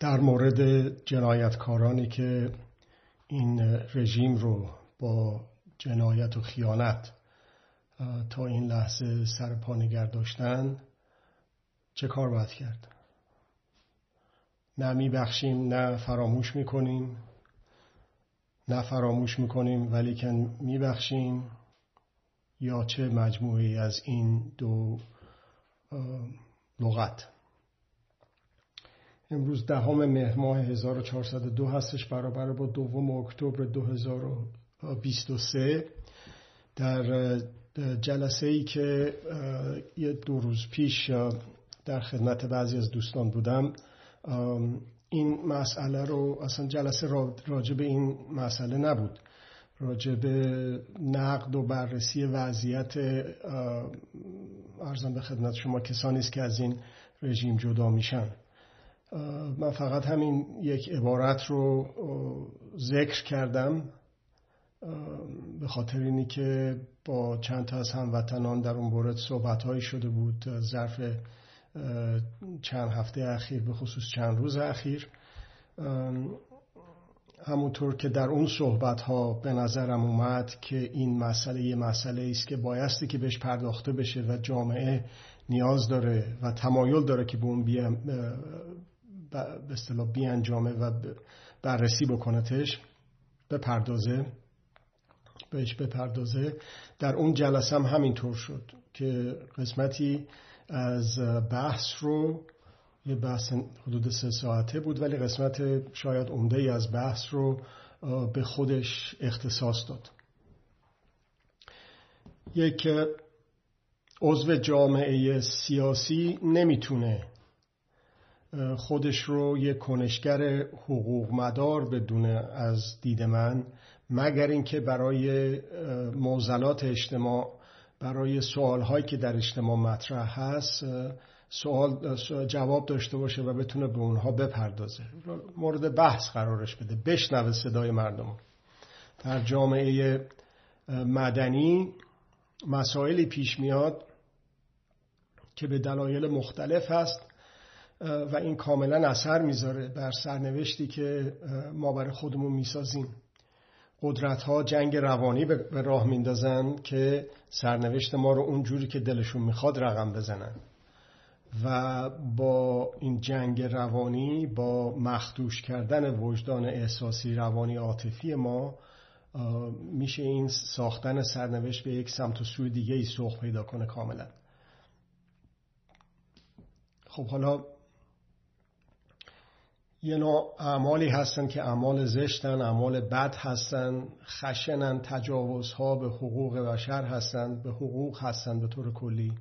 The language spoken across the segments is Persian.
در مورد جنایتکارانی که این رژیم رو با جنایت و خیانت تا این لحظه سر پا نگه داشتن چه کار باید کرد؟ نه میبخشیم نه فراموش می‌کنیم نه فراموش می‌کنیم ولی کن میبخشیم یا چه مجموعی از این دو لغت؟ امروز دهم مهر ماه 1402 هستش برابر با دوم اکتبر 2023 در جلسه ای که یه دو روز پیش در خدمت بعضی از دوستان بودم این مسئله رو اصلا جلسه راجع به این مسئله نبود. راجع به نقد و بررسی وضعیت ارزم به خدمت شما کسانی است که از این رژیم جدا میشن. من فقط همین یک عبارت رو ذکر کردم به خاطر اینی که با چند تا از هموطنان در اون مورد صحبت شده بود ظرف چند هفته اخیر به خصوص چند روز اخیر. همونطور که در اون صحبت ها به نظرم اومد که این مسئله یه مسئله است که بایستی که بهش پرداخته بشه و جامعه نیاز داره و تمایل داره که به اون به اصطلاح بیانجامه و بررسی بکنتش بپردازه بهش بپردازه. در اون جلسه هم همینطور شد که قسمتی از بحث رو یه بحث حدود سه ساعته بود ولی قسمت شاید عمده ای از بحث رو به خودش اختصاص داد. یک عضو جامعه سیاسی نمی‌تونه خودش رو یک کنشگر حقوق مدار بدونه از دید من مگر اینکه برای موزلات اجتماع برای سوال هایی که در اجتماع مطرح هست سوال جواب داشته باشه و بتونه به اونها بپردازه. مورد بحث قرارش بده. بشنوه صدای مردم. در جامعه مدنی مسائلی پیش میاد که به دلایل مختلف هست. و این کاملا اثر می‌ذاره بر سرنوشتی که ما برای خودمون می‌سازیم. قدرت ها جنگ روانی به راه میندازن که سرنوشت ما رو اونجوری که دلشون می‌خواد رقم بزنن. و با این جنگ روانی با مخدوش کردن وجدان احساسی روانی عاطفی ما میشه این ساختن سرنوشت به یک سمت و سوی دیگه ای سوخ پیدا کنه کاملا. خب حالا یه نوع اعمالی هستن که اعمال زشتن اعمال بد هستن خشنن تجاوزها به حقوق بشر هستن به حقوق هستن به طور کلی.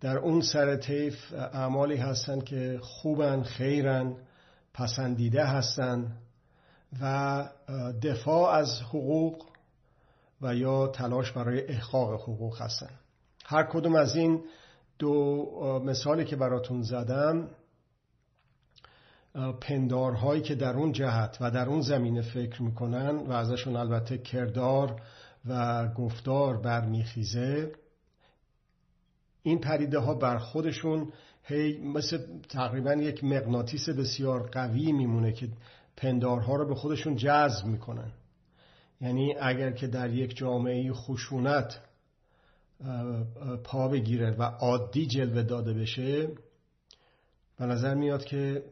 در اون سر طیف اعمالی هستن که خوبن خیرن پسندیده هستن و دفاع از حقوق و یا تلاش برای احقاق حقوق هستن. هر کدوم از این دو مثالی که براتون زدم پندارهایی که در اون جهت و در اون زمینه فکر می‌کنن و ازشون البته کردار و گفتار برمیخیزه این پریده ها بر خودشون هی مثل تقریبا یک مغناطیس بسیار قوی میمونه که پندارها رو به خودشون جذب می‌کنن. یعنی اگر که در یک جامعه خشونت پا بگیره و عادی جلوه داده بشه به نظر میاد که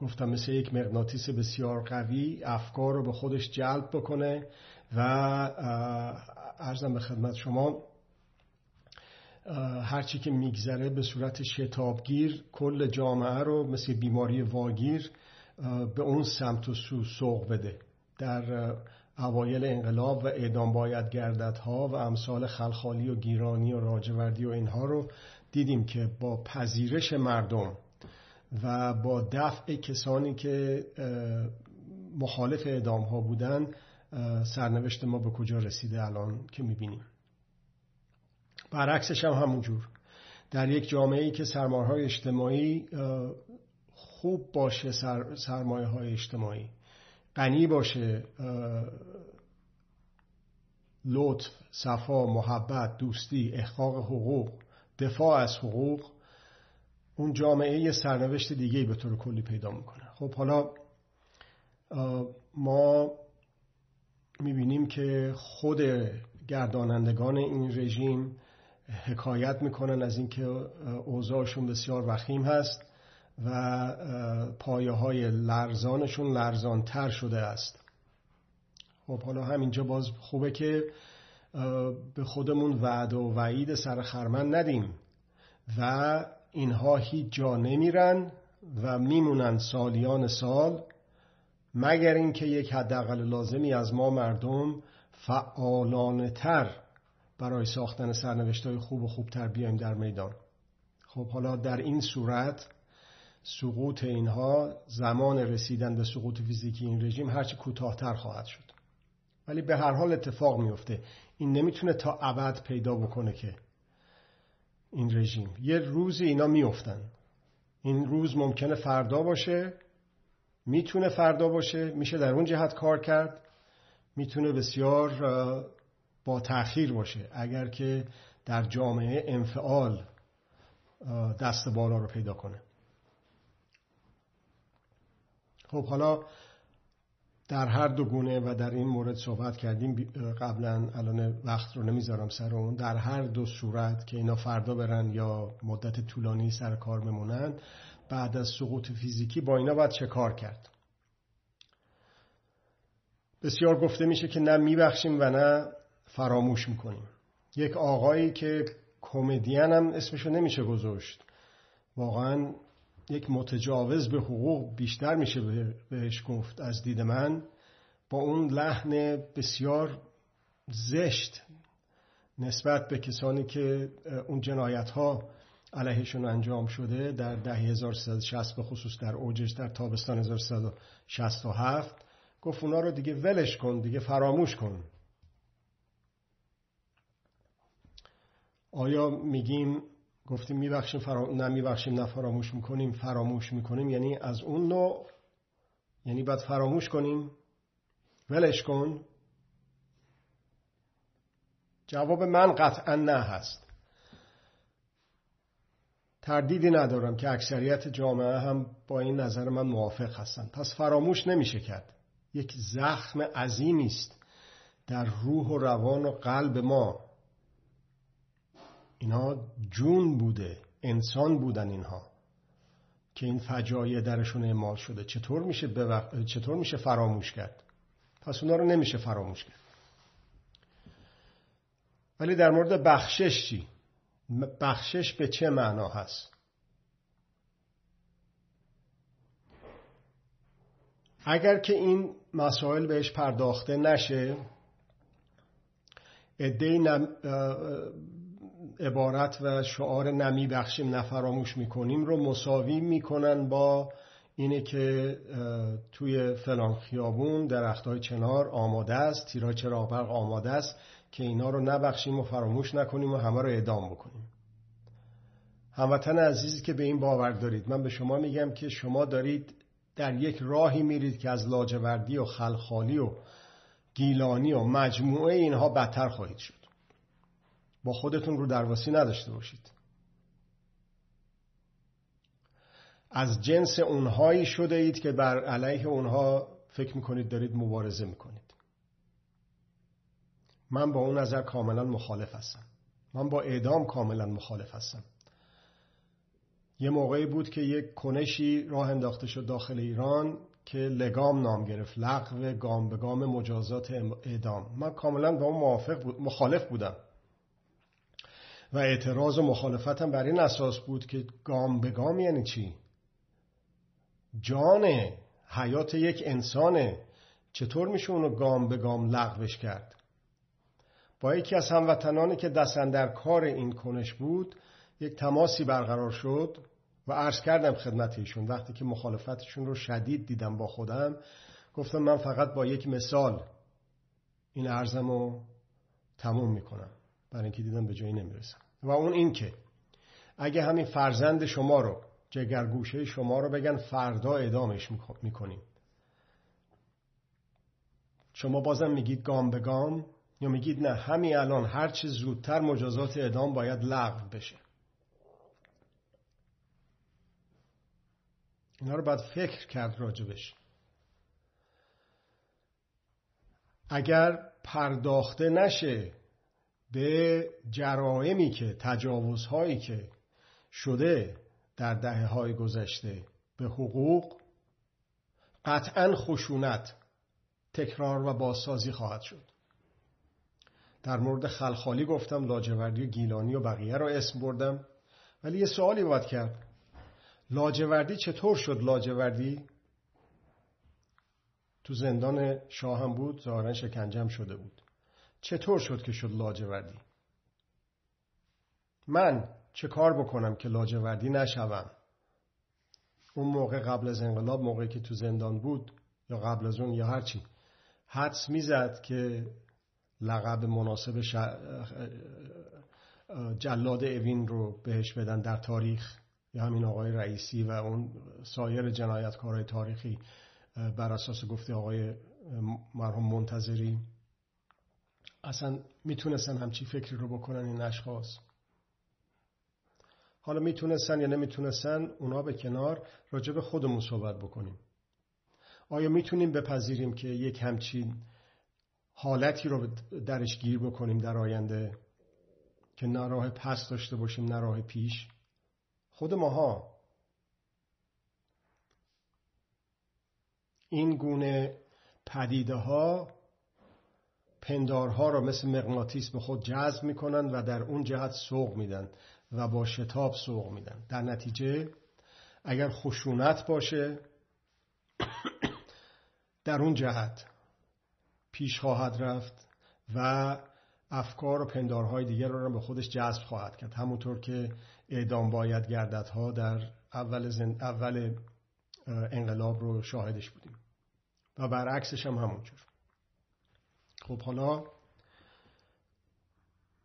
گفتم مثل یک مغناطیس بسیار قوی افکار رو به خودش جلب بکنه و ارزم به خدمت شما هرچی که میگذره به صورت شتابگیر کل جامعه رو مثل بیماری واگیر به اون سمت و سو سوق بده. در اوایل انقلاب و اعدام باید گردت ها و امثال خلخالی و گیرانی و راجوردی و اینها رو دیدیم که با پذیرش مردم و با دفع کسانی که مخالف اعدام ها بودن سرنوشت ما به کجا رسیده الان که می‌بینیم. برعکسش هم همونجور در یک جامعه ای که سرمایه های اجتماعی خوب باشه سر، سرمایه های اجتماعی. غنی باشه لطف، صفا، محبت، دوستی، احقاق حقوق دفاع از حقوق اون جامعه سرنوشت دیگه به طور کلی پیدا می‌کنه. خب حالا ما می‌بینیم که خود گردانندگان این رژیم حکایت می‌کنن از اینکه اوضاعشون بسیار وخیم هست و پایه های لرزانشون لرزانتر شده است. خب حالا همینجا باز خوبه که به خودمون وعد و وعید سر خرمن ندیم و اینها هیچ جا نمیرن و میمونن سالیان سال مگر اینکه یک حداقل لازمی از ما مردم فعالانه تر برای ساختن سرنوشت های خوب و خوبتر بیایم در میدان. خب حالا در این صورت سقوط اینها زمان رسیدن به سقوط فیزیکی این رژیم هرچی کوتاهتر خواهد شد. ولی به هر حال اتفاق میفته این نمی‌تونه تا ابد پیدا بکنه که این رژیم. یه روزی اینا میفتن این روز ممکنه فردا باشه می‌تونه فردا باشه میشه در اون جهت کار کرد. می‌تونه بسیار با تأخیر باشه. اگر که در جامعه انفعال دست بالا رو پیدا کنه. خب حالا در هر دو گونه و در این مورد صحبت کردیم قبلا الان وقت رو نمی‌ذارم سر اون. در هر دو صورت که اینا فردا برن یا مدت طولانی سر کار بمونن بعد از سقوط فیزیکی با اینا باید چه کار کرد؟ بسیار گفته میشه که نه میبخشیم و نه فراموش می‌کنیم. یک آقایی که کمدین هم اسمشو نمیشه گذاشت. واقعا یک متجاوز به حقوق بیشتر میشه بهش گفت از دید من. با اون لحن بسیار زشت نسبت به کسانی که اون جنایت ها علیهشون انجام شده در ده 1360 به خصوص در اوجش در تابستان 1367 گفت اونا رو دیگه ولش کن دیگه فراموش کن. آیا میگیم گفتیم میبخشیم فرا... نه میبخشیم نه فراموش می‌کنیم فراموش می‌کنیم یعنی از اون نوع یعنی باید فراموش کنیم ولش کن. جواب من قطعا نه هست. تردیدی ندارم که اکثریت جامعه هم با این نظر من موافق هستن. پس فراموش نمیشه کرد. یک زخم عظیمی است در روح و روان و قلب ما. اینا جون بوده انسان بودن اینها که این فجایع درشون اعمال شده. چطور میشه, چطور میشه فراموش کرد؟ پس اونا رو نمیشه فراموش کرد. ولی در مورد بخشش چی؟ بخشش به چه معنا هست؟ اگر که این مسائل بهش پرداخته نشه ادهی عبارت و شعار نمی بخشیم نفراموش می‌کنیم رو مساوی می‌کنن با اینه که توی فلان خیابون درخت های چنار آماده است تیرا چراغ آماده است که اینا رو نبخشیم و فراموش نکنیم و همه رو اعدام بکنیم. هموطن عزیزی که به این باور دارید من به شما میگم که شما دارید در یک راهی میرید که از لاجوردی و خلخالی و گیلانی و مجموعه اینها بدتر خواهید شد. با خودتون رو درواسی نداشته باشید. از جنس اونهایی شده اید که بر علیه اونها فکر می‌کنید دارید مبارزه می‌کنید. من با اون نظر کاملا مخالف هستم. من با اعدام کاملا مخالف هستم. یه موقعی بود که یک کنشی راه انداخته شد داخل ایران که لگام نام گرفت لغو گام به گام مجازات اعدام. من کاملا با اون موافق بود، مخالف بودم. و اعتراض و مخالفتم بر این اساس بود که گام به گام یعنی چی؟ جان حیات یک انسانه چطور میشه اونو گام به گام لغوش کرد؟ با یکی از هموطنانی که دستن در کار این کنش بود یک تماسی برقرار شد و عرض کردم خدمت ایشون. وقتی که مخالفتشون رو شدید دیدم با خودم گفتم من فقط با یک مثال این عرضم رو تموم می‌کنم. برای اینکه دیدم به جایی نمی‌رسم. و اون این که اگه همین فرزند شما رو جگرگوشه شما رو بگن فردا اعدامش می‌کنیم. شما بازم میگید گام به گام یا میگید نه همین الان هر چه زودتر مجازات اعدام باید لغو بشه. اینا رو باید فکر کرد راجبش. اگر پرداخته نشه به جرائمی که تجاوزهایی که شده در دهه های گذشته به حقوق قطعا خشونت تکرار و بازسازی خواهد شد. در مورد خلخالی گفتم لاجوردی و گیلانی و بقیه رو اسم بردم. ولی یه سوالی باید کرد. لاجوردی چطور شد؟ لاجوردی تو زندان شاه هم بود ظاهرا شکنجم شده بود. چطور شد که شد لاجوردی؟ من چه کار بکنم که لاجوردی نشوم؟ اون موقع قبل از انقلاب موقعی که تو زندان بود یا قبل از اون یا هرچی حدس می‌زد که لقب مناسب جلاد اوین رو بهش بدن در تاریخ. یا همین آقای رئیسی و اون سایر جنایتکارهای تاریخی بر اساس گفته آقای مرحوم منتظری. اصلا می‌تونستن همچی فکری رو بکنن این اشخاص. حالا می‌تونستن یا نمی‌تونستن اونا به کنار راجع به خودمون صحبت بکنیم. آیا می‌تونیم بپذیریم که یک همچین حالتی رو درش گیر بکنیم در آینده که نه راه پس داشته باشیم نه راه پیش؟ خود ماها. این گونه پدیده ها پندارها را مثل مغناطیس به خود جذب می‌کنن و در اون جهت سوق میدن و با شتاب سوق میدن. در نتیجه اگر خشونت باشه در اون جهت پیش خواهد رفت و افکار و پندارهای دیگر رو به خودش جذب خواهد کرد. همونطور که اعدام باید گردت ها در اول, اول انقلاب رو شاهدش بودیم. و برعکسش هم همونجور خب حالا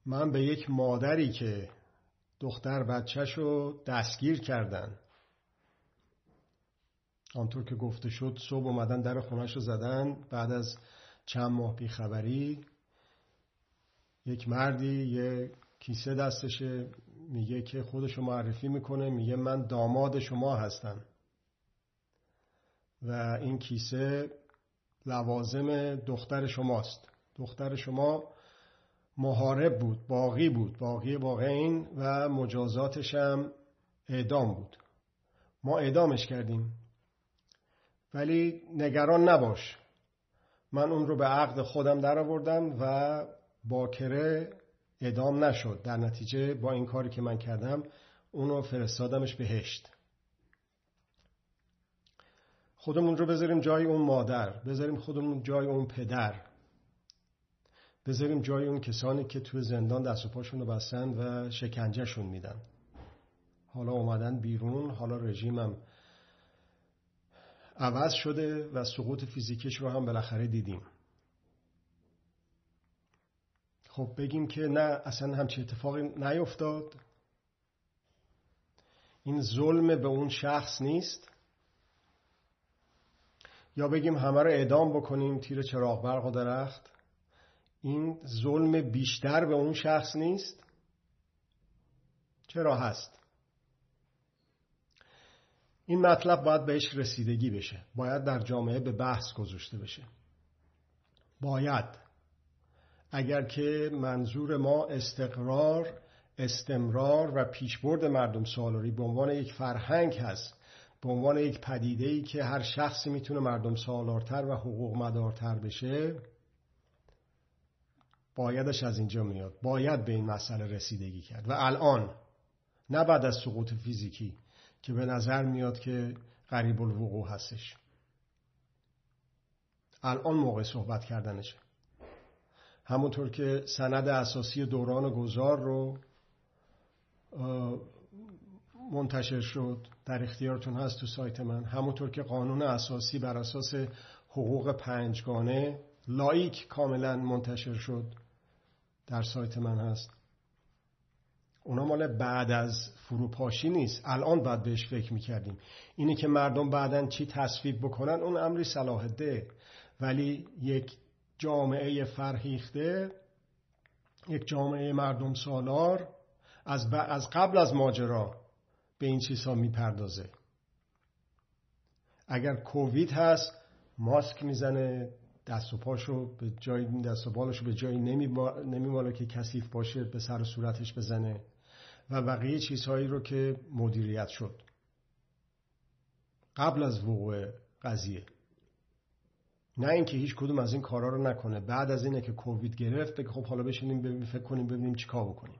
من به یک مادری که دختر بچهش رو دستگیر کردن آنطور که گفته شد صبح اومدن در خونش رو زدن بعد از چند ماه بیخبری یک مردی یه کیسه دستشه میگه که خودشو معرفی می‌کنه میگه من داماد شما هستم. و این کیسه لوازم دختر شماست. دختر شما محارب بود باقی بود. باقی واقعین و مجازاتش هم اعدام بود. ما اعدامش کردیم. ولی نگران نباش. من اون رو به عقد خودم درآوردم و باکره اعدام نشد. در نتیجه با این کاری که من کردم اونو فرستادمش بهشت. خودمون رو بذاریم جای اون مادر بذاریم خودمون جای اون پدر. بذاریم جای اون کسانی که توی زندان دست و پاشون رو بستن و شکنجهشون میدن. حالا اومدن بیرون حالا رژیمم عوض شده و سقوط فیزیکش رو هم بالاخره دیدیم. خب بگیم که نه اصلا همچی اتفاقی نیفتاد این ظلم به اون شخص نیست. یا بگیم همه رو اعدام بکنیم تیر چراغ برق و درخت. این ظلم بیشتر به اون شخص نیست؟ چرا هست؟ این مطلب باید بهش رسیدگی بشه. باید در جامعه به بحث گذاشته بشه. باید. اگر که منظور ما استقرار استمرار و پیشبرد مردم سالاری به عنوان یک فرهنگ هست به عنوان یک پدیده ای که هر شخصی می‌تونه مردم سالارتر و حقوق مدارتر بشه بایدش از اینجا میاد. باید به این مسئله رسیدگی کرد. و الان نه بعد از سقوط فیزیکی که به نظر میاد که قریب الوقوع هستش. الان موقع صحبت کردنشه. همونطور که سند اساسی دوران گذار رو منتشر شد در اختیارتون هست تو سایت من. همونطور که قانون اساسی بر اساس حقوق پنجگانه لایک کاملا منتشر شد. در سایت من هست. اونا مال بعد از فروپاشی نیست. الان باید بهش فکر می‌کردیم. اینه که مردم بعدا چی تصویب بکنن؟ اون امری صلاح ده ولی یک جامعه فرهیخته یک جامعه مردم سالار از, از قبل از ماجرا به این چیزها می‌پردازه. اگر کووید هست ماسک می‌زنه دست و پاشو به جای دست و بالشو به جایی نمیماله که کثیف باشه به سر و صورتش بزنه. و بقیه چیزهایی رو که مدیریت شد. قبل از وقوع قضیه. نه اینکه هیچ کدوم از این کارا رو نکنه. بعد از اینه که کووید گرفت بگه خب حالا بشینیم ببینیم فکر کنیم ببینیم چیکار بکنیم.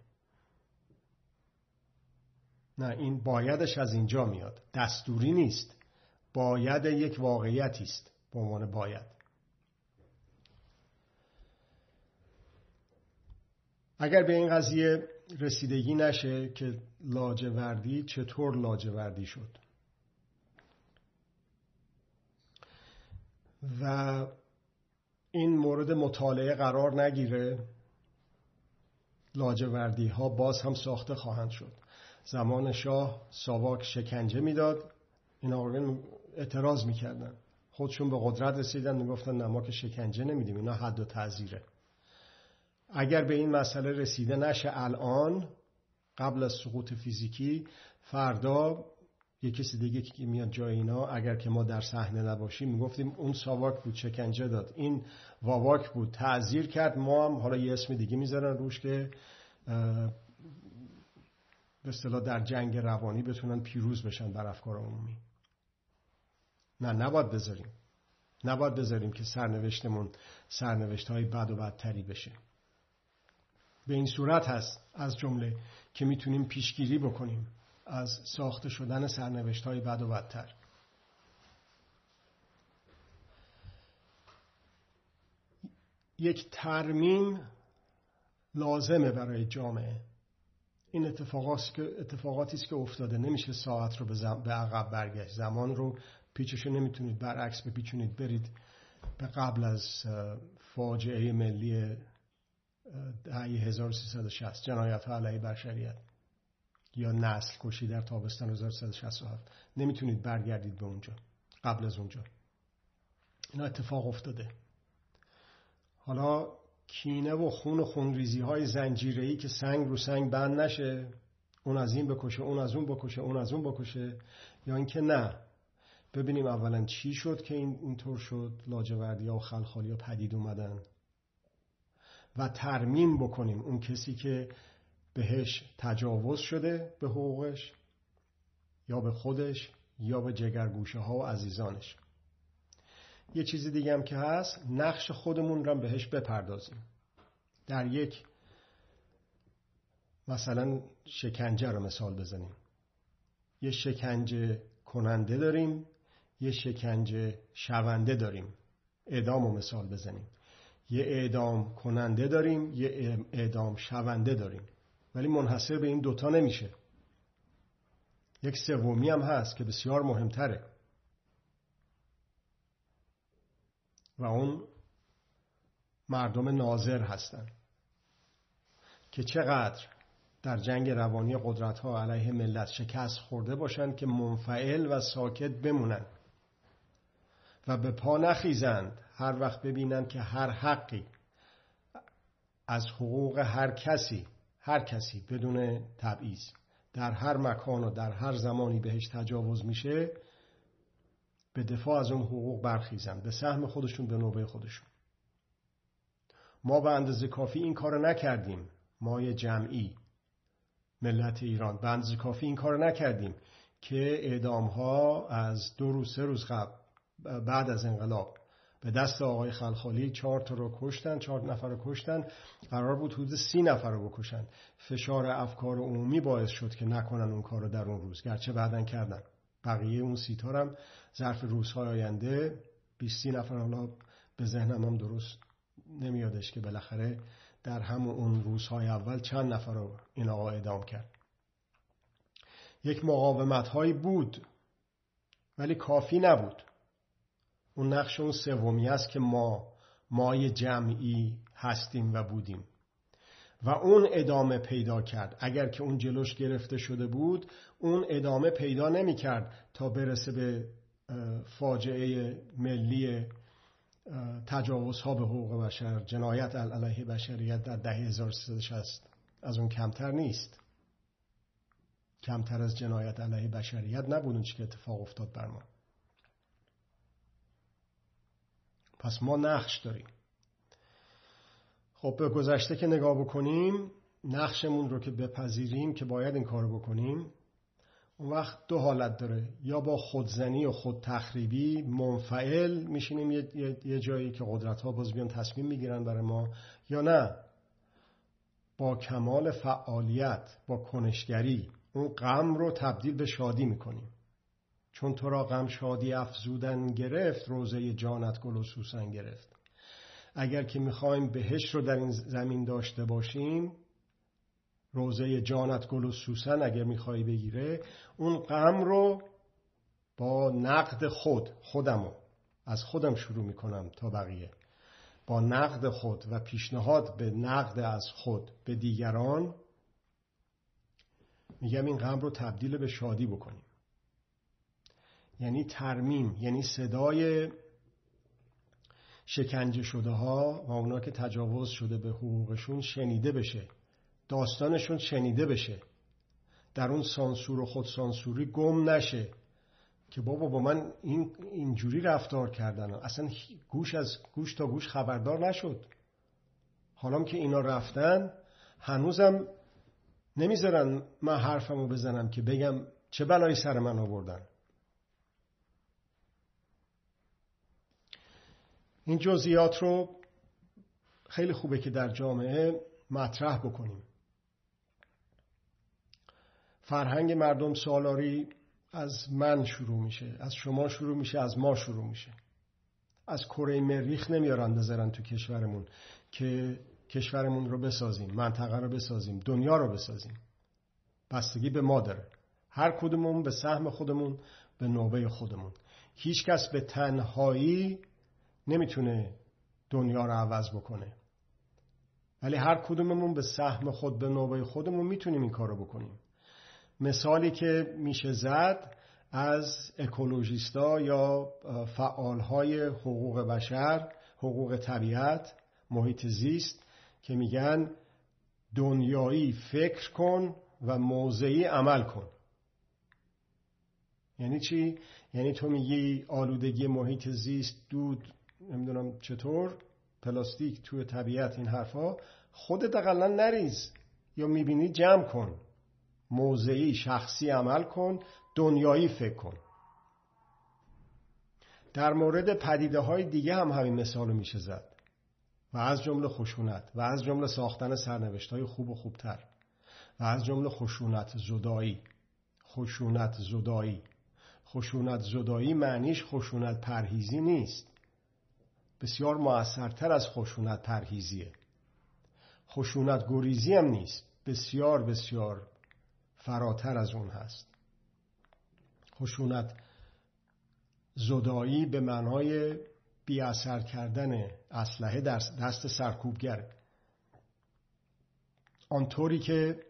نه این بایدش از اینجا میاد. دستوری نیست. باید یک واقعیتی است. به عنوان باید. اگر به این قضیه رسیدگی نشه که لاجوردی چطور لاجوردی شد؟ و این مورد مطالعه قرار نگیره لاجوردی ها باز هم ساخته خواهند شد. زمان شاه ساواک شکنجه می‌داد این آقایان اعتراض می‌کردن. خودشون به قدرت رسیدن می‌گفتن نه ما که شکنجه نمیدیم اینا حد و تعذیره اگر به این مسئله رسیده نشه الان قبل از سقوط فیزیکی فردا یه کسی دیگه که میاد جای اینا اگر که ما در صحنه نباشیم می‌گفتیم اون ساواک بود چکنجه داد. این واواک بود. تعذیر کرد. ما هم حالا یه اسم دیگه می‌ذارن روش که به اصطلاح در جنگ روانی بتونن پیروز بشن بر افکار عمومی. نه نباید بذاریم. نباید بذاریم که سرنوشتمون سرنوشت های بد و بدتری بشه. به این صورت هست از جمله که می‌تونیم پیشگیری بکنیم از ساخته شدن سرنوشت های بد و بدتر. یک ترمیم لازمه برای جامعه. این اتفاقاتی است که افتاده. نمیشه ساعت رو به عقب برگشت. زمان رو پیچشو نمی‌تونید برعکس بپیچونید. برید به قبل از فاجعه ملی دهه 1360 جنایت ها علیه بشریت یا نسل کشی در تابستان 1367 نمی‌تونید برگردید به اونجا. قبل از اونجا. اینا اتفاق افتاده. حالا کینه و خون و خونریزی های زنجیره که سنگ رو سنگ بند نشه اون از این بکشه اون از اون بکشه اون از اون بکشه. یا اینکه نه. ببینیم اولا چی شد که این اینطور شد. لاجوردی ها و خلخالی ها پدید اومدن. و ترمیم بکنیم اون کسی که بهش تجاوز شده به حقوقش یا به خودش یا به جگرگوشه ها و عزیزانش. یه چیزی دیگه هم که هست نقش خودمون رو بهش بپردازیم. در یک مثلا شکنجه رو مثال بزنیم. یه شکنجه کننده داریم یه شکنجه شونده داریم. اعدام رو مثال بزنیم. یه اعدام کننده داریم یه اعدام شونده داریم. ولی منحصر به این دوتا نمیشه. یک سومی هم هست که بسیار مهمتره. و اون مردم ناظر هستند که چقدر در جنگ روانی قدرت ها علیه ملت شکست خورده باشند که منفعل و ساکت بمونند و به پا نخیزند هر وقت ببینند که هر حقی از حقوق هر کسی هر کسی بدون تبعیض در هر مکان و در هر زمانی بهش تجاوز میشه به دفاع از اون حقوق برخیزن به سهم خودشون به نوبه خودشون. ما به اندازه کافی این کار نکردیم ما جمعی ملت ایران. به اندازه کافی این کار نکردیم که اعدام ها از دو روز سه روز قبل بعد از انقلاب به دست آقای خلخالی چهار تا رو کشتن چهار نفر رو کشتن. قرار بود حدود سی نفر رو بکشن. فشار افکار عمومی باعث شد که نکنن اون کار رو در اون روز. گرچه بعدا کردن. بقیه اون سیتارم ظرف روزهای آینده 20 نفر حالا به ذهنم هم درست نمیادش که بالاخره در همون اون روزهای اول چند نفر رو این آقا اعدام کرد. یک مقاومت هایی بود ولی کافی نبود. اون نقش اون سومی است که ما مای جمعی هستیم و بودیم. و اون ادامه پیدا کرد. اگر که اون جلوش گرفته شده بود اون ادامه پیدا نمی کرد تا برسه به فاجعه ملی تجاوزها به حقوق بشر جنایت علیه بشریت در ده 1360 از اون کمتر نیست. کمتر از جنایت علیه بشریت نبود. اون که اتفاق افتاد بر ما. پس ما نقش داریم. خب به گذشته که نگاه بکنیم نقشمون رو که بپذیریم که باید این کارو بکنیم اون وقت دو حالت داره. یا با خودزنی و خود تخریبی منفعل میشینیم یه جایی که قدرت ها باز بیان تصمیم می‌گیرن برای ما یا نه؟ با کمال فعالیت با کنشگری اون غم رو تبدیل به شادی می‌کنیم. چون تو را غم شادی افزودن گرفت روزه جانت گل و سوسن گرفت. اگر که می‌خوایم بهش رو در این زمین داشته باشیم روزه جانت گل و سوسن اگر می‌خوای بگیره اون غم رو با نقد خود خودمو از خودم شروع می‌کنم تا بقیه. با نقد خود و پیشنهاد به نقد از خود به دیگران میگم این غم رو تبدیل به شادی بکنیم. یعنی ترمیم یعنی صدای شکنجه شده ها و اونا که تجاوز شده به حقوقشون شنیده بشه داستانشون شنیده بشه. در اون سانسور و خود سانسوری گم نشه که بابا با من این اینجوری رفتار کردن. اصلا گوش از گوش تا گوش خبردار نشد. حالا که اینا رفتن هنوزم نمی‌ذارن من حرفمو بزنم که بگم چه بلایی سر من آوردن. این جزئیات رو خیلی خوبه که در جامعه مطرح بکنیم. فرهنگ مردم سالاری از من شروع میشه از شما شروع میشه از ما شروع میشه. از کره مریخ نمیارن بذارن تو کشورمون که کشورمون رو بسازیم منطقه رو بسازیم دنیا رو بسازیم. بستگی به ما داره. هر کدومون به سهم خودمون به نوبه خودمون. هیچ کس به تنهایی نمی‌تونه دنیا رو عوض بکنه. ولی هر کدوممون به سهم خود به نوبه خودمون می‌تونیم این کارو بکنیم. مثالی که میشه زد از اکولوژیستا یا فعالهای حقوق بشر حقوق طبیعت محیط زیست که میگن دنیایی فکر کن و موضعی عمل کن. یعنی چی؟ یعنی تو میگی آلودگی محیط زیست دود نمی‌دونم چطور پلاستیک توی طبیعت این حرفا خودت اقلا نریز یا می‌بینی جمع کن موضعی شخصی عمل کن دنیایی فکر کن. در مورد پدیده های دیگه هم همین مثال میشه زد. و از جمله خشونت و از جمله ساختن سرنوشت های خوب و خوبتر و از جمله خشونت زدایی خشونت زدایی خشونت زدایی معنیش خشونت پرهیزی نیست. بسیار موثرتر از خشونت پرهیزیه. خشونت گریزی هم نیست. بسیار بسیار فراتر از اون هست. خشونت زدایی به معنای بی اثر کردن اسلحه در دست سرکوبگر. آنطوری که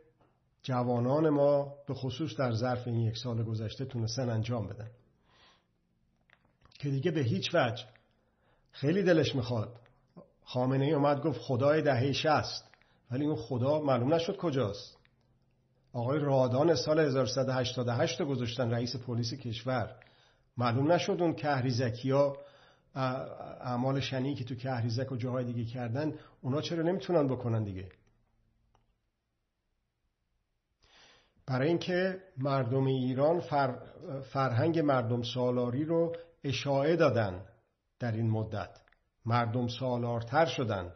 جوانان ما به خصوص در ظرف این یک سال گذشته تونستن انجام بدن. که دیگه به هیچ وجه خیلی دلش می‌خواد. خامنه ای اومد گفت خدای دهه شست ولی اون خدا معلوم نشد کجاست. آقای رادان سال 1388 گذاشتن رئیس پلیس کشور. معلوم نشد اون کهریزکی ها اعمال شنی که تو کهریزک و جاهای دیگه کردن اونا چرا نمی‌تونن بکنن دیگه؟ برای اینکه مردم ایران فر، فرهنگ مردم سالاری رو اشاعه دادن. در این مدت. مردم سالارتر شدن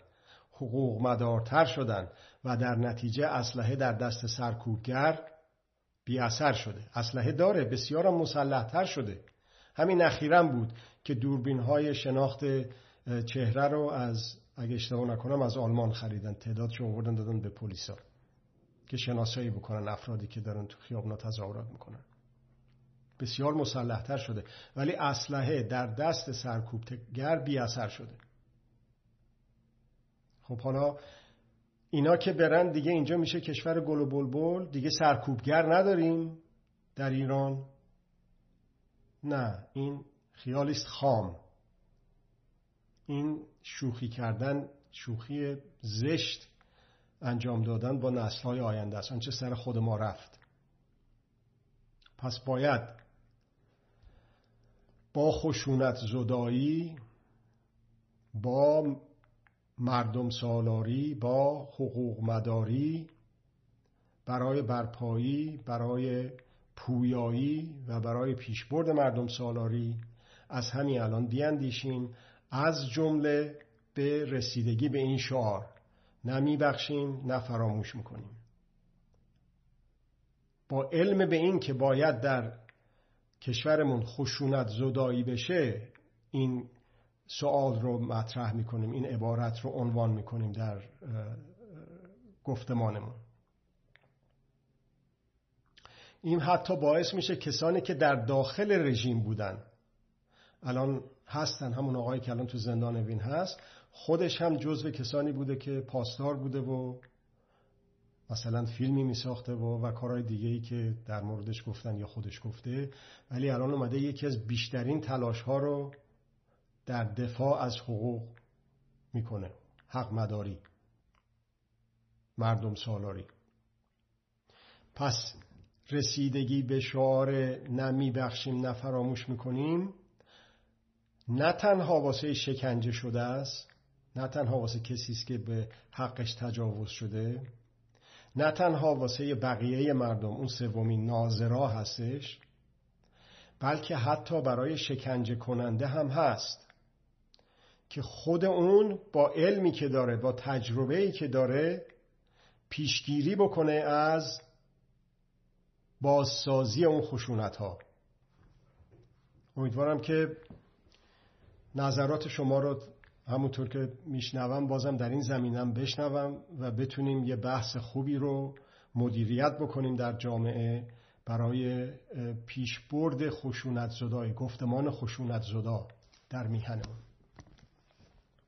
حقوق مدارتر شدن و در نتیجه اسلحه در دست سرکوبگر بی اثر شده. اسلحه داره بسیارم مسلحتر شده. همین اخیرا بود که دوربین های شناخت چهره رو از اگه اشتباه نکنم از آلمان خریدن. تعدادشو آوردن دادن به پلیسا که شناسایی بکنن افرادی که دارن تو خیابونا تظاهرات می‌کنن. بسیار مسلحتر شده. ولی اسلحه در دست سرکوبگر بی اثر شده. خب حالا اینا که برن دیگه اینجا میشه کشور گل و بلبل. دیگه سرکوبگر نداریم در ایران. نه این خیالیست خام. این شوخی کردن شوخی زشت انجام دادن با نسلهای آینده است. آنچه سر خود ما رفت. پس باید با خشونت زدایی با مردم سالاری با حقوق مداری برای برپایی برای پویایی و برای پیشبرد مردم سالاری از همین الان بیاندیشیم. از جمله به رسیدگی به این شعار. نه میبخشیم نه فراموش می‌کنیم. با علم به این که باید در کشورمون خشونت زدایی بشه این سوال رو مطرح می‌کنیم این عبارت رو عنوان می‌کنیم در گفتمانمون. این حتی باعث میشه کسانی که در داخل رژیم بودن الان هستن همون آقایی که الان تو زندان وین هست خودش هم جزو کسانی بوده که پاسدار بوده و مثلا فیلمی می ساخته و, و کارهای دیگه ای که در موردش گفتن یا خودش گفته ولی الان اومده یکی از بیشترین تلاش ها رو در دفاع از حقوق می‌کنه. حق مداری. مردم سالاری. پس رسیدگی به شعار نمی بخشیم نه می‌کنیم نه تنها واسه شکنجه شده است نه تنها واسه کسی است که به حقش تجاوز شده نه تنها واسه بقیه مردم اون سومین ناظرا هستش بلکه حتی برای شکنجه کننده هم هست که خود اون با علمی که داره با تجربه‌ای که داره پیشگیری بکنه از بازسازی اون خشونت ها امیدوارم که نظرات شما رو همونطور که میشنوم بازم در این زمینم بشنوم و بتونیم یه بحث خوبی رو مدیریت بکنیم در جامعه برای پیشبرد خشونت زدای گفتمان خشونت زدا در میهنمون.